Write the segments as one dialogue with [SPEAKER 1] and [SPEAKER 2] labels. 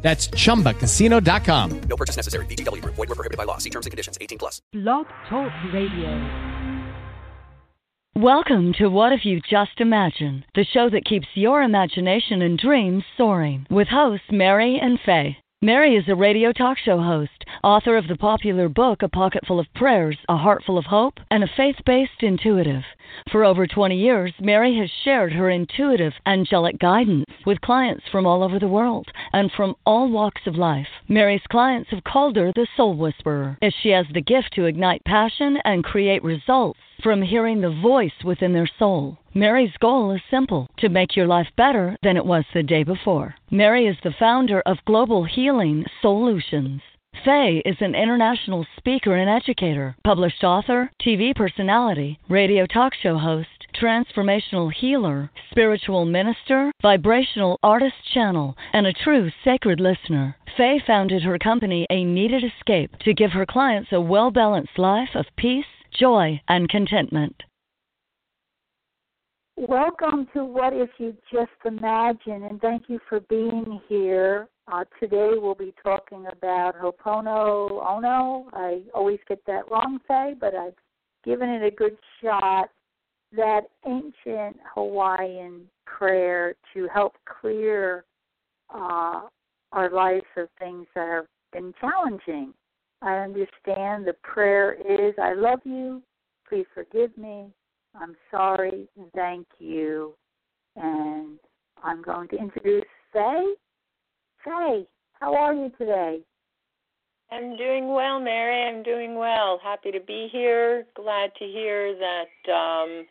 [SPEAKER 1] That's chumbacasino.com.
[SPEAKER 2] No purchase necessary. VGW Group. Void were prohibited by law. See terms and conditions. 18 plus.
[SPEAKER 3] Blog Talk Radio. Welcome to What If You Just Imagine, the show that keeps your imagination and dreams soaring, with hosts Mary and Faye. Mary is a radio talk show host, author of the popular book A Pocket Full of Prayers, A Heart Full of Hope, and a faith based intuitive. For over 20 years, Mary has shared her intuitive, angelic guidance with clients from all over the world and from all walks of life. Mary's clients have called her the Soul Whisperer, as she has the gift to ignite passion and create results from hearing the voice within their soul. Mary's goal is simple to make your life better than it was the day before. Mary is the founder of Global Healing Solutions. Faye is an international speaker and educator, published author, TV personality, radio talk show host, transformational healer, spiritual minister, vibrational artist channel, and a true sacred listener. Faye founded her company A Kneaded Escape to give her clients a well balanced life of peace, joy, and contentment.
[SPEAKER 4] Welcome to What If You Just Imagine, and thank you for being here. Uh, today we'll be talking about Hopono Ono. I always get that wrong, Faye, but I've given it a good shot. That ancient Hawaiian prayer to help clear uh, our lives of things that have been challenging. I understand the prayer is I love you, please forgive me, I'm sorry, thank you. And I'm going to introduce Faye. Faye, how are you today?
[SPEAKER 5] I'm doing well, Mary. I'm doing well. Happy to be here. Glad to hear that um,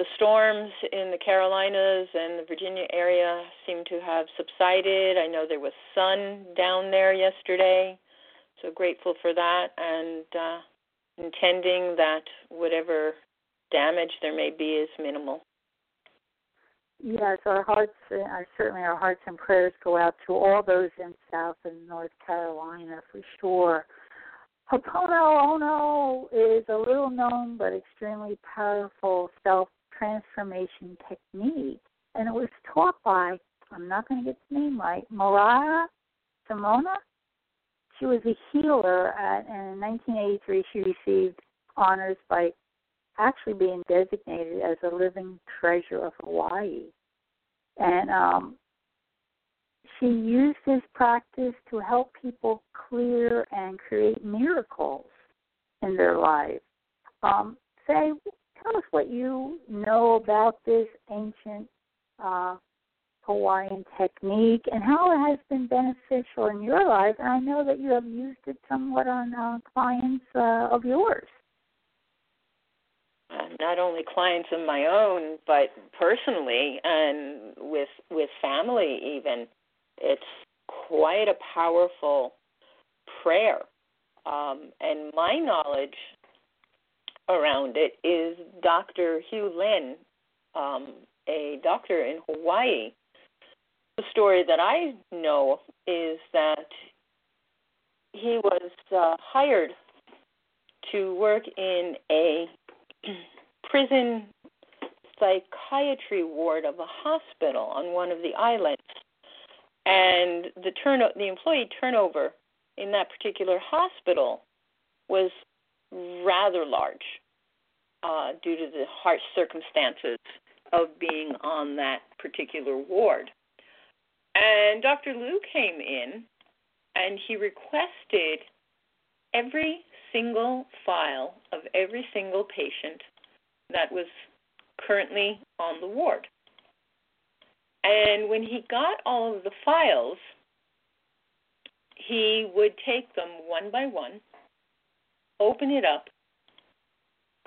[SPEAKER 5] the storms in the Carolinas and the Virginia area seem to have subsided. I know there was sun down there yesterday, so grateful for that and uh, intending that whatever damage there may be is minimal.
[SPEAKER 4] Yes, our hearts, uh, certainly our hearts and prayers go out to all those in South and North Carolina for sure. Ho'oponopono is a little known but extremely powerful self transformation technique, and it was taught by, I'm not going to get the name right, Mariah Simona. She was a healer, at, and in 1983 she received honors by actually being designated as a living treasure of Hawaii. And um, she used this practice to help people clear and create miracles in their lives. Um, Faye, tell us what you know about this ancient uh, Hawaiian technique and how it has been beneficial in your life. And I know that you have used it somewhat on uh, clients uh, of yours
[SPEAKER 5] not only clients of my own, but personally and with with family even. It's quite a powerful prayer. Um, and my knowledge around it is Dr. Hew Len, um, a doctor in Hawaii. The story that I know is that he was uh, hired to work in a prison psychiatry ward of a hospital on one of the islands. And the turn the employee turnover in that particular hospital was rather large uh, due to the harsh circumstances of being on that particular ward. And Dr. Liu came in and he requested every single file of every single patient that was currently on the ward. And when he got all of the files, he would take them one by one, open it up,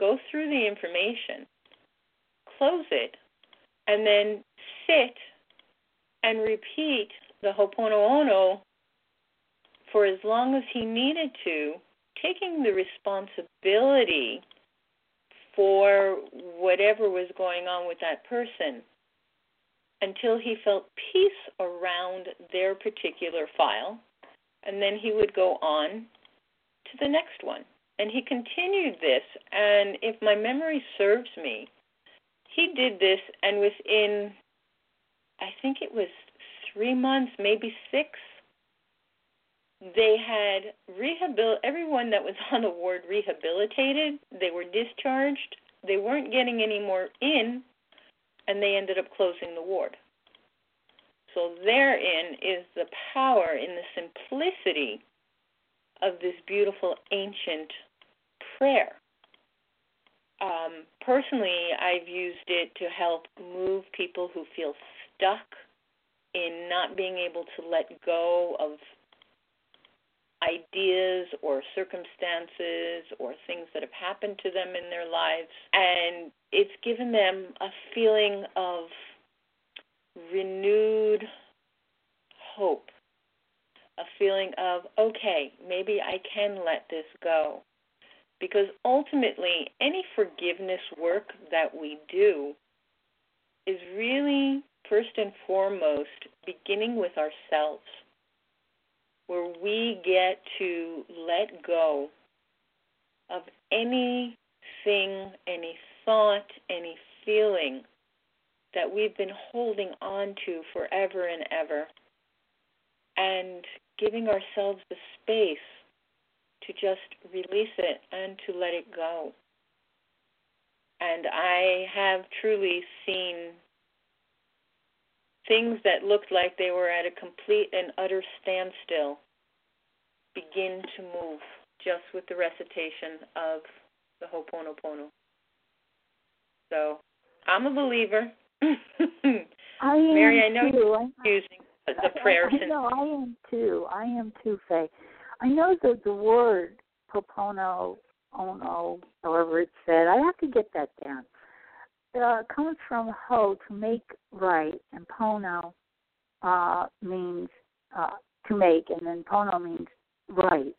[SPEAKER 5] go through the information, close it, and then sit and repeat the Ho'oponopono for as long as he needed to taking the responsibility for whatever was going on with that person until he felt peace around their particular file, and then he would go on to the next one. And he continued this, and if my memory serves me, he did this, and within, I think it was three months, maybe six, they had rehabil everyone that was on the ward rehabilitated. They were discharged. They weren't getting any more in, and they ended up closing the ward. So therein is the power in the simplicity of this beautiful ancient prayer. Um, personally, I've used it to help move people who feel stuck in not being able to let go of ideas or circumstances or things that have happened to them in their lives. And it's given them a feeling of renewed hope, a feeling of, okay, maybe I can let this go. Because ultimately, any forgiveness work that we do is really, first and foremost, beginning with ourselves where we get to let go of anything, any thought, any feeling that we've been holding on to forever and ever, and giving ourselves the space to just release it and to let it go. And I have truly seen things that looked like they were at a complete and utter standstill begin to move just with the recitation of the Ho'oponopono. So I'm a believer.
[SPEAKER 4] I am
[SPEAKER 5] Mary, I know
[SPEAKER 4] too.
[SPEAKER 5] you're using the prayer.
[SPEAKER 4] Know I am too. I am too, Faye. I know that the word Ho'opono, ono, however it's said, I have to get that down uh, comes from ho to make right, and pono uh, means uh, to make, and then pono means right.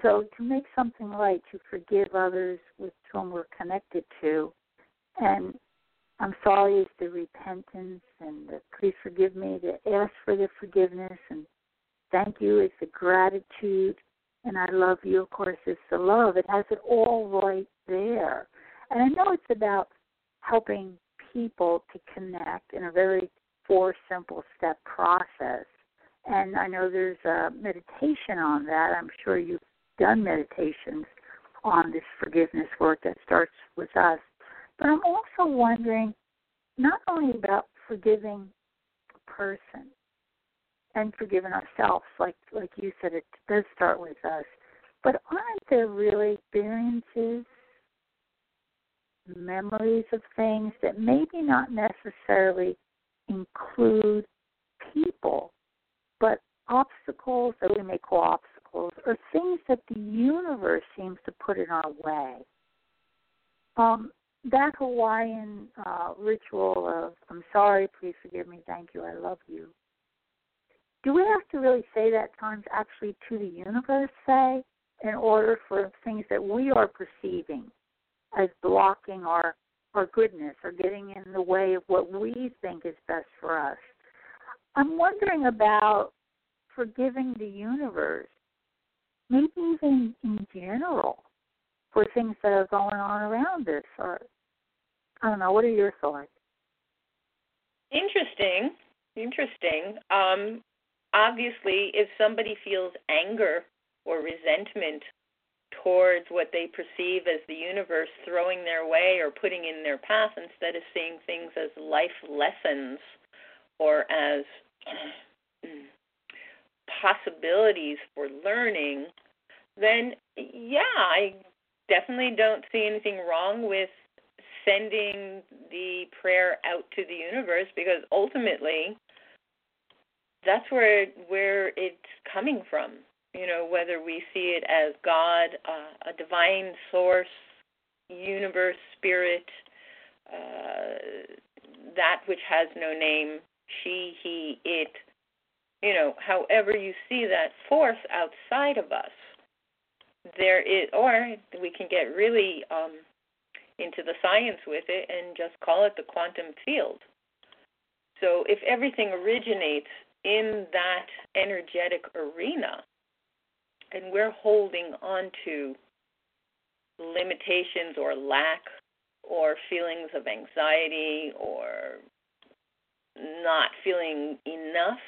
[SPEAKER 4] So to make something right, to forgive others with whom we're connected to, and I'm sorry is the repentance, and the please forgive me, to ask for the forgiveness, and thank you is the gratitude, and I love you, of course, is the love. It has it all right there. And I know it's about helping people to connect in a very four simple step process. And I know there's a meditation on that. I'm sure you've done meditations on this forgiveness work that starts with us. But I'm also wondering not only about forgiving a person and forgiving ourselves, like like you said, it does start with us. But aren't there really experiences memories of things that maybe not necessarily include people, but obstacles that we may call obstacles or things that the universe seems to put in our way. Um, that Hawaiian uh, ritual of "I'm sorry, please forgive me, thank you, I love you." Do we have to really say that times actually to the universe, say, in order for things that we are perceiving as blocking our our goodness or getting in the way of what we think is best for us. I'm wondering about forgiving the universe, maybe even in general, for things that are going on around us. Or I don't know. What are your thoughts?
[SPEAKER 5] Interesting. Interesting. Um, obviously, if somebody feels anger or resentment towards what they perceive as the universe throwing their way or putting in their path instead of seeing things as life lessons or as possibilities for learning, then yeah, I definitely don't see anything wrong with sending the prayer out to the universe because ultimately that's where where it's coming from you know, whether we see it as God, uh, a divine source, universe, spirit, uh, that which has no name, she, he, it, you know, however you see that force outside of us, there is, or we can get really um, into the science with it and just call it the quantum field. So if everything originates in that energetic arena, and we're holding on to limitations or lack or feelings of anxiety or not feeling enough,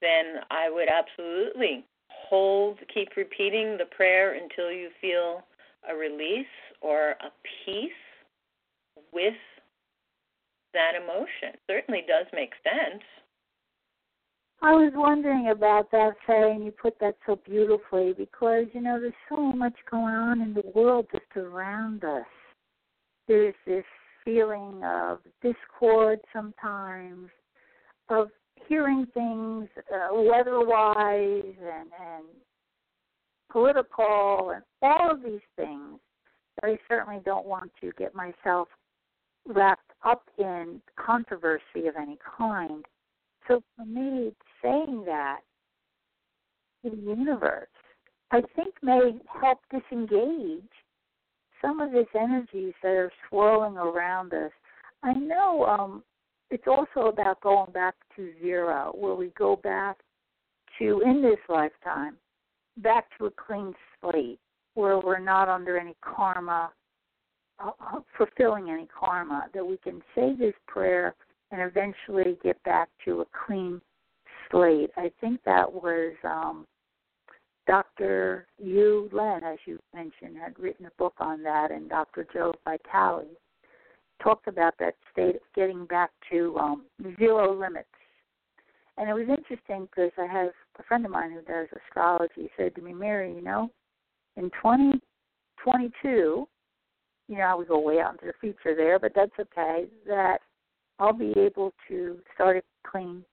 [SPEAKER 5] then I would absolutely hold, keep repeating the prayer until you feel a release or a peace with that emotion. Certainly does make sense.
[SPEAKER 4] I was wondering about that, Faye, and you put that so beautifully because, you know, there's so much going on in the world just around us. There's this feeling of discord sometimes, of hearing things uh, weather-wise and, and political and all of these things. I certainly don't want to get myself wrapped up in controversy of any kind. So for me, saying that the universe, I think may help disengage some of these energies that are swirling around us. I know um, it's also about going back to zero, where we go back to, in this lifetime, back to a clean slate, where we're not under any karma, uh, uh fulfilling any karma, that we can say this prayer and eventually get back to a clean slate. I think that was um, Dr. Hew Len, as you mentioned, had written a book on that, and Dr. Joe Vitale talked about that state of getting back to um, zero limits. And it was interesting because I have a friend of mine who does astrology said to me, Mary, you know, in 2022, you know, we go way out into the future there, but that's okay, that I'll be able to start a clean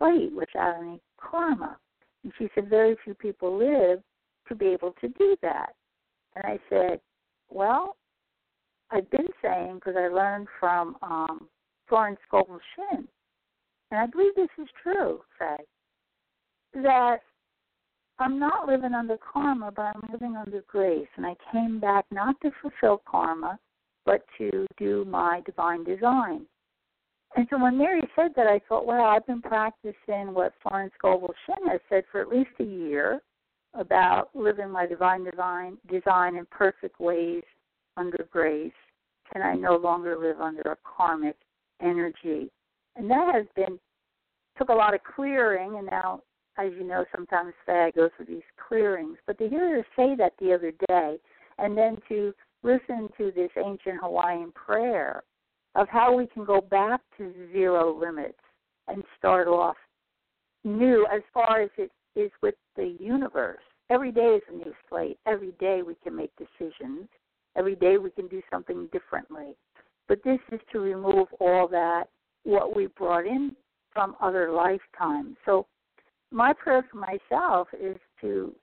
[SPEAKER 4] slate without any karma. And she said, very few people live to be able to do that. And I said, well, I've been saying, because I learned from um, Florence Scovel Shinn, and I believe this is true, Faye, that I'm not living under karma, but I'm living under grace. And I came back not to fulfill karma, but to do my divine design. And so when Mary said that, I thought, well, I've been practicing what Florence Scovel Shinn has said for at least a year about living my divine design, design in perfect ways under grace, and I no longer live under a karmic energy. And that has been took a lot of clearing, and now, as you know, sometimes I go through these clearings. But to hear her say that the other day, and then to listen to this ancient Hawaiian prayer of how we can go back to zero limits and start off new as far as it is with the universe. Every day is a new slate. Every day we can make decisions. Every day we can do something differently. But this is to remove all that, what we brought in from other lifetimes. So my prayer for myself is to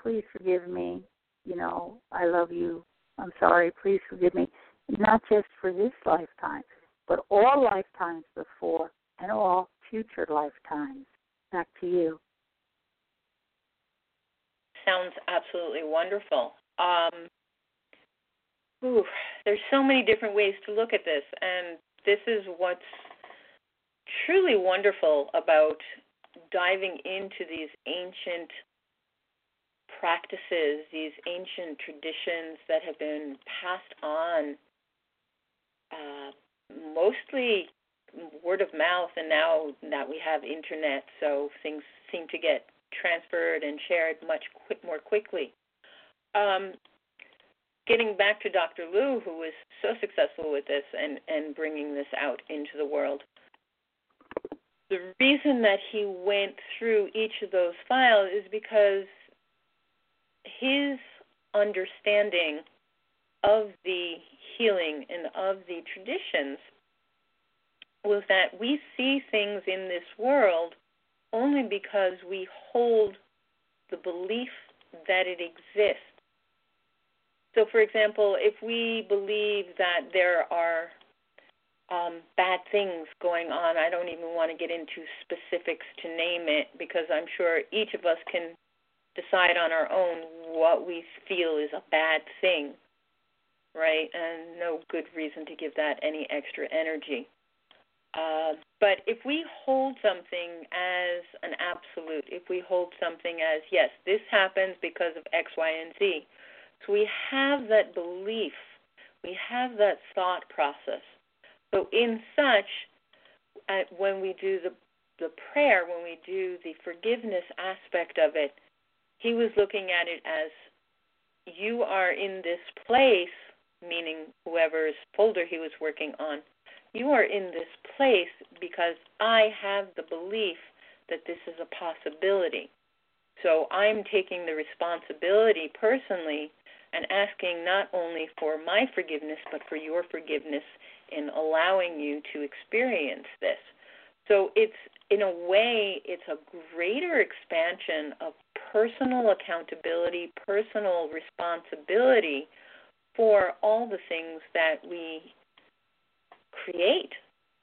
[SPEAKER 4] please forgive me. You know, I love you. I'm sorry. Please forgive me not just for this lifetime, but all lifetimes before and all future lifetimes. Back to you.
[SPEAKER 5] Sounds absolutely wonderful. Um, ooh, there's so many different ways to look at this, and this is what's truly wonderful about diving into these ancient practices, these ancient traditions that have been passed on uh, mostly word of mouth, and now that we have internet, so things seem to get transferred and shared much quick, more quickly. Um, getting back to Dr. Lou, who was so successful with this and, and bringing this out into the world, the reason that he went through each of those files is because his understanding of the healing and of the traditions was that we see things in this world only because we hold the belief that it exists. So, for example, if we believe that there are um, bad things going on, I don't even want to get into specifics to name it because I'm sure each of us can decide on our own what we feel is a bad thing, right? And no good reason to give that any extra energy. Uh, but if we hold something as an absolute, if we hold something as, yes, this happens because of X, Y, and Z, so we have that belief, we have that thought process. So in such, uh, when we do the the prayer, when we do the forgiveness aspect of it, he was looking at it as you are in this place, meaning whoever's folder he was working on, you are in this place because I have the belief that this is a possibility. So I'm taking the responsibility personally and asking not only for my forgiveness, but for your forgiveness in allowing you to experience this. So it's, in a way, it's a greater expansion of personal accountability, personal responsibility for all the things that we create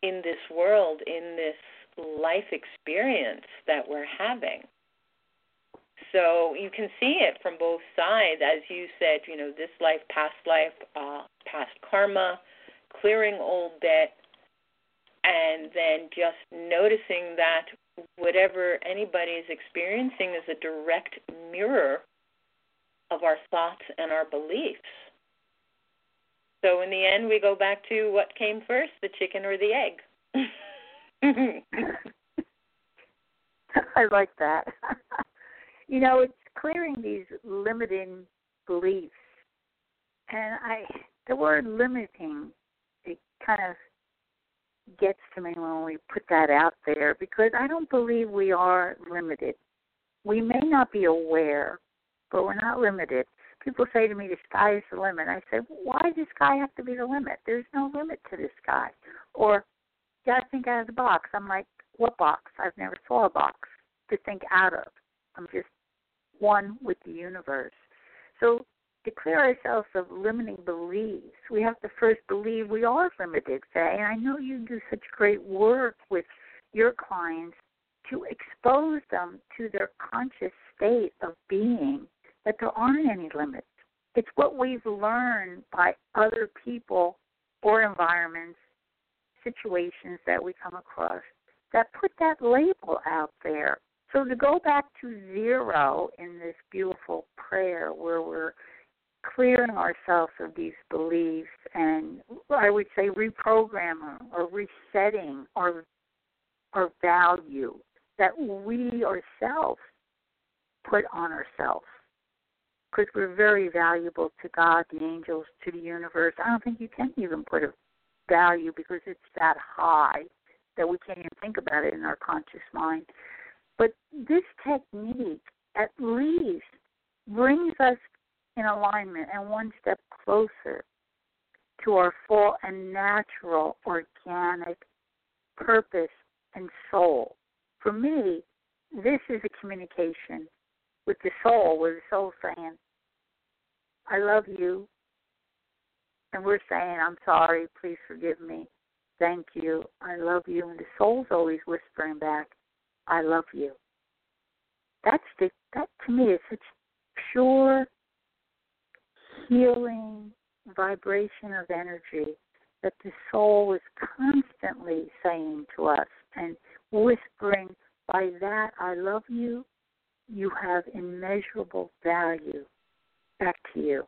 [SPEAKER 5] in this world, in this life experience that we're having. So you can see it from both sides, as you said, you know, this life, past life, uh, past karma, clearing old debt, and then just noticing that whatever anybody is experiencing is a direct mirror of our thoughts and our beliefs. So in the end, we go back to what came first, the chicken or the egg.
[SPEAKER 4] I like that. you know, it's clearing these limiting beliefs. And I the word limiting it kind of gets to me when we put that out there because I don't believe we are limited. We may not be aware, but we're not limited people say to me, the sky is the limit. I say, why does the sky have to be the limit? There's no limit to the sky. Or, got to think out of the box. I'm like, what box? I've never saw a box to think out of. I'm just one with the universe. So, clear ourselves of limiting beliefs, we have to first believe we are limited, Faye. And I know you do such great work with your clients to expose them to their conscious state of being that there aren't any limits. It's what we've learned by other people or environments, situations that we come across that put that label out there. So to go back to zero in this beautiful prayer where we're clearing ourselves of these beliefs and I would say reprogramming or resetting our our value that we ourselves put on ourselves because we're very valuable to God, the angels, to the universe. I don't think you can even put a value because it's that high that we can't even think about it in our conscious mind. But this technique at least brings us in alignment and one step closer to our full and natural organic purpose and soul. For me, this is a communication with the soul, where the soul saying, I love you. And we're saying, I'm sorry, please forgive me. Thank you. I love you. And the soul's always whispering back, I love you. That's the that to me is such pure healing vibration of energy that the soul is constantly saying to us and whispering, by that I love you, you have immeasurable value Back to you.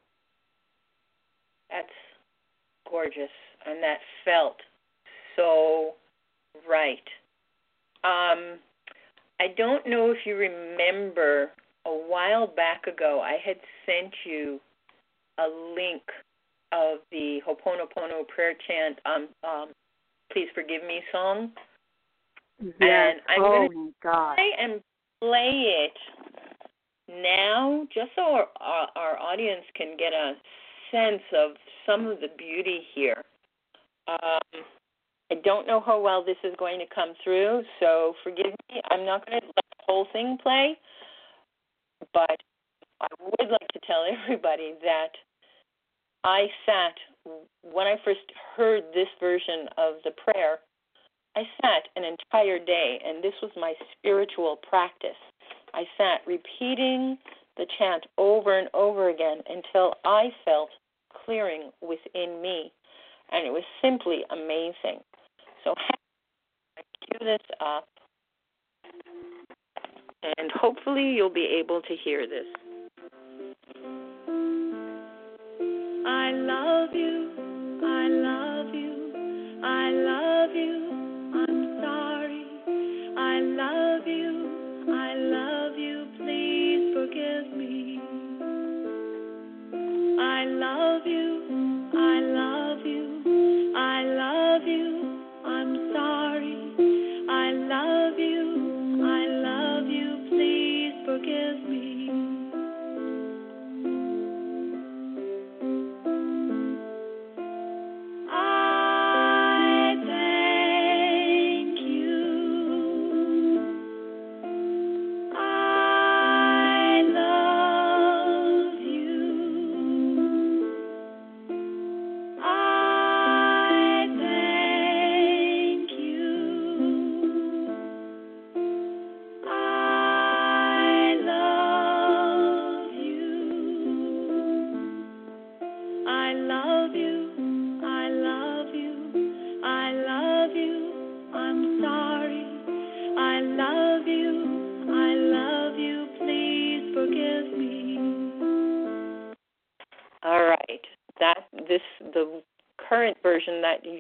[SPEAKER 5] That's gorgeous, and that felt so right. Um, I don't know if you remember a while back ago, I had sent you a link of the Ho'oponopono prayer chant, um, um, Please Forgive Me song.
[SPEAKER 4] Yes.
[SPEAKER 5] And I'm
[SPEAKER 4] oh,
[SPEAKER 5] going
[SPEAKER 4] to try
[SPEAKER 5] and play it now, just so our, our, our audience can get a sense of some of the beauty here. Um, I don't know how well this is going to come through, so forgive me. I'm not going to let the whole thing play, but I would like to tell everybody that I sat, when I first heard this version of the prayer, I sat an entire day, and this was my spiritual practice. I sat repeating the chant over and over again until I felt clearing within me. And it was simply amazing. So, I cue this up, and hopefully, you'll be able to hear this. I love you. I love you. I love you.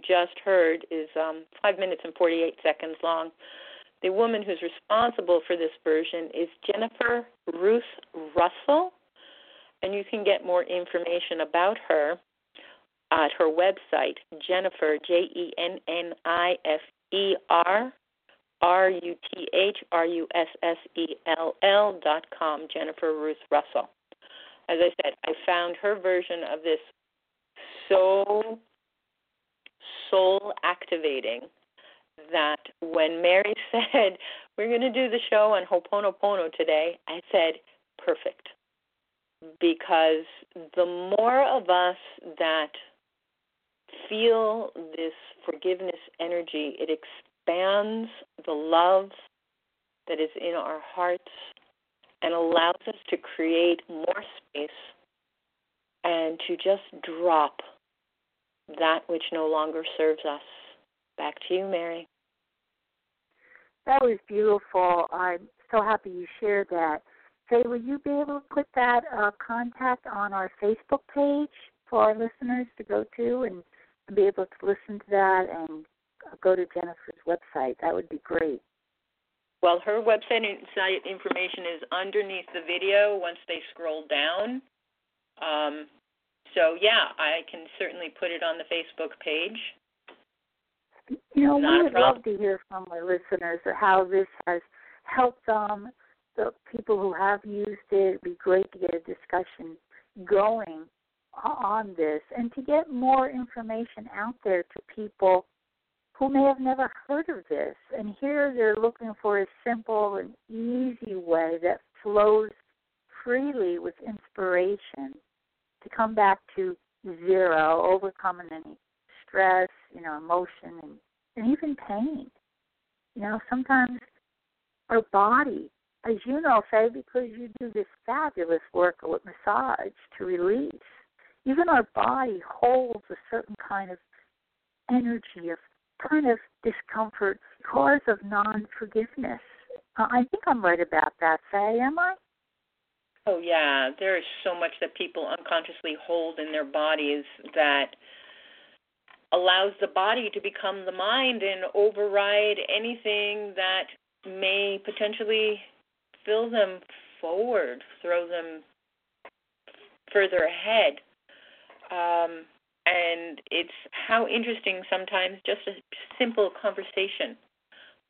[SPEAKER 5] Just heard is um, five minutes and 48 seconds long. The woman who's responsible for this version is Jennifer Ruth Russell, and you can get more information about her at her website, Jennifer, J E N N I F E R R U T H R U S S E L L dot com, Jennifer Ruth Russell. As I said, I found her version of this so soul activating that when Mary said, We're going to do the show on Ho'oponopono today, I said, Perfect. Because the more of us that feel this forgiveness energy, it expands the love that is in our hearts and allows us to create more space and to just drop that which no longer serves us. Back to you, Mary.
[SPEAKER 4] That was beautiful. I'm so happy you shared that. Faye, will you be able to put that uh, contact on our Facebook page for our listeners to go to and be able to listen to that and uh, go to Jennifer's website? That would be great.
[SPEAKER 5] Well, her website site information is underneath the video once they scroll down. Um, so, yeah, I can certainly put it on the Facebook page.
[SPEAKER 4] You know,
[SPEAKER 5] Not
[SPEAKER 4] we would love to hear from our listeners how this has helped them. The people who have used it, it'd be great to get a discussion going on this and to get more information out there to people who may have never heard of this. And here they're looking for a simple and easy way that flows freely with inspiration to come back to zero, overcoming any stress, you know, emotion and, and even pain. You know, sometimes our body, as you know, Faye, because you do this fabulous work with massage to release, even our body holds a certain kind of energy of kind of discomfort because of non forgiveness. Uh, I think I'm right about that, Faye, am I?
[SPEAKER 5] Oh, yeah. There is so much that people unconsciously hold in their bodies that allows the body to become the mind and override anything that may potentially fill them forward, throw them further ahead. Um, and it's how interesting sometimes just a simple conversation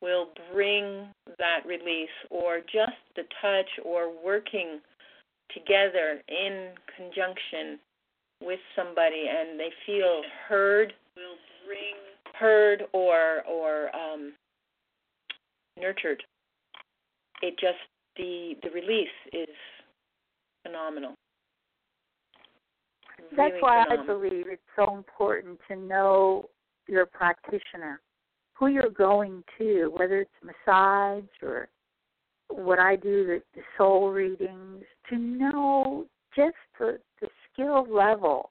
[SPEAKER 5] will bring that release, or just the touch, or working together in conjunction with somebody and they feel heard will bring heard or or um nurtured. It just the the release is phenomenal.
[SPEAKER 4] That's
[SPEAKER 5] Really
[SPEAKER 4] why I believe it's so important to know your practitioner, who you're going to, whether it's massage or what I do, the, the soul readings, to know just the, the skill level,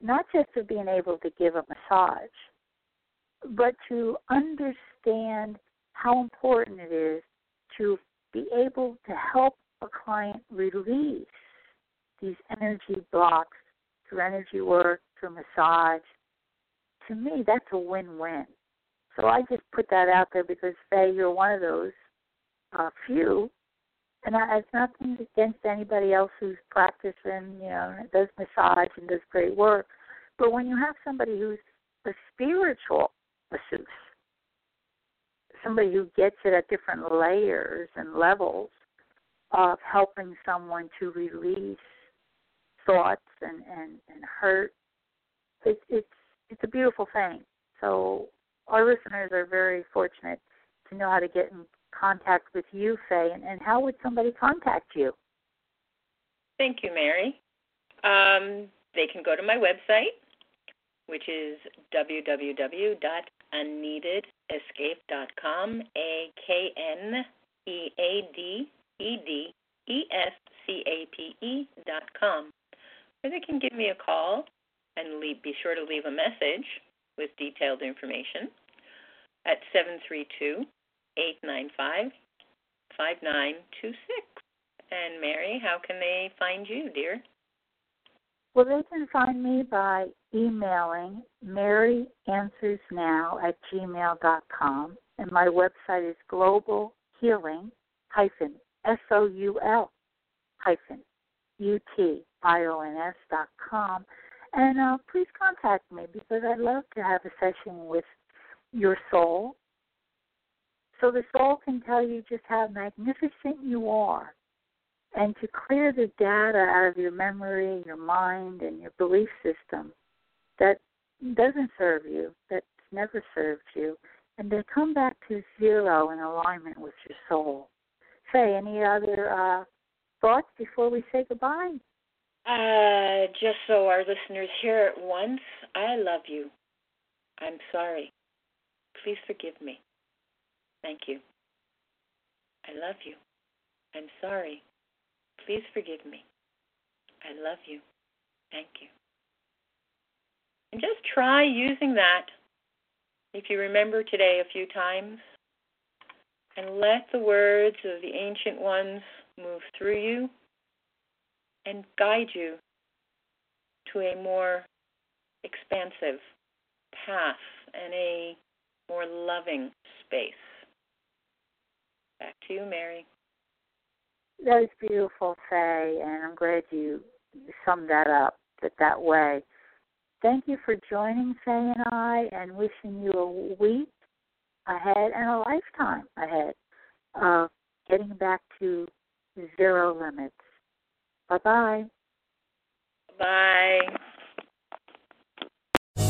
[SPEAKER 4] not just of being able to give a massage, but to understand how important it is to be able to help a client release these energy blocks through energy work, through massage. To me, that's a win win. So I just put that out there because, Faye, you're one of those uh, few. And I, it's nothing against anybody else who's practicing, you know, does massage and does great work. But when you have somebody who's a spiritual masseuse, somebody who gets it at different layers and levels of helping someone to release thoughts and and and hurt it's it's a beautiful thing so our listeners are very fortunate to know how to get in contact with you faye and, and how would somebody contact you
[SPEAKER 5] thank you mary um, they can go to my website which is www.akneadedescape.com, A K N E A D E D E S C A P E dot com. Or they can give me a call and leave, be sure to leave a message with detailed information at seven three two eight nine five five nine two six. And Mary, how can they find you, dear?
[SPEAKER 4] Well, they can find me by emailing maryanswersnow at gmail.com. And my website is globalhealing hyphen S O U L hyphen U-T-I-O-N-S dot com. And uh, please contact me because I'd love to have a session with your soul so the soul can tell you just how magnificent you are and to clear the data out of your memory, your mind, and your belief system that doesn't serve you, that's never served you, and to come back to zero in alignment with your soul. Faye, any other uh, thoughts before we say goodbye?
[SPEAKER 5] Uh, just so our listeners hear it once, I love you. I'm sorry. Please forgive me. Thank you. I love you. I'm sorry. Please forgive me. I love you. Thank you. And just try using that if you remember today a few times and let the words of the ancient ones move through you and guide you to a more expansive path and a more loving space. Back to you, Mary.
[SPEAKER 4] That is beautiful, Faye, and I'm glad you summed that up that that way. Thank you for joining Faye and I, and wishing you a week ahead and a lifetime ahead of getting back to zero limits. Bye bye bye.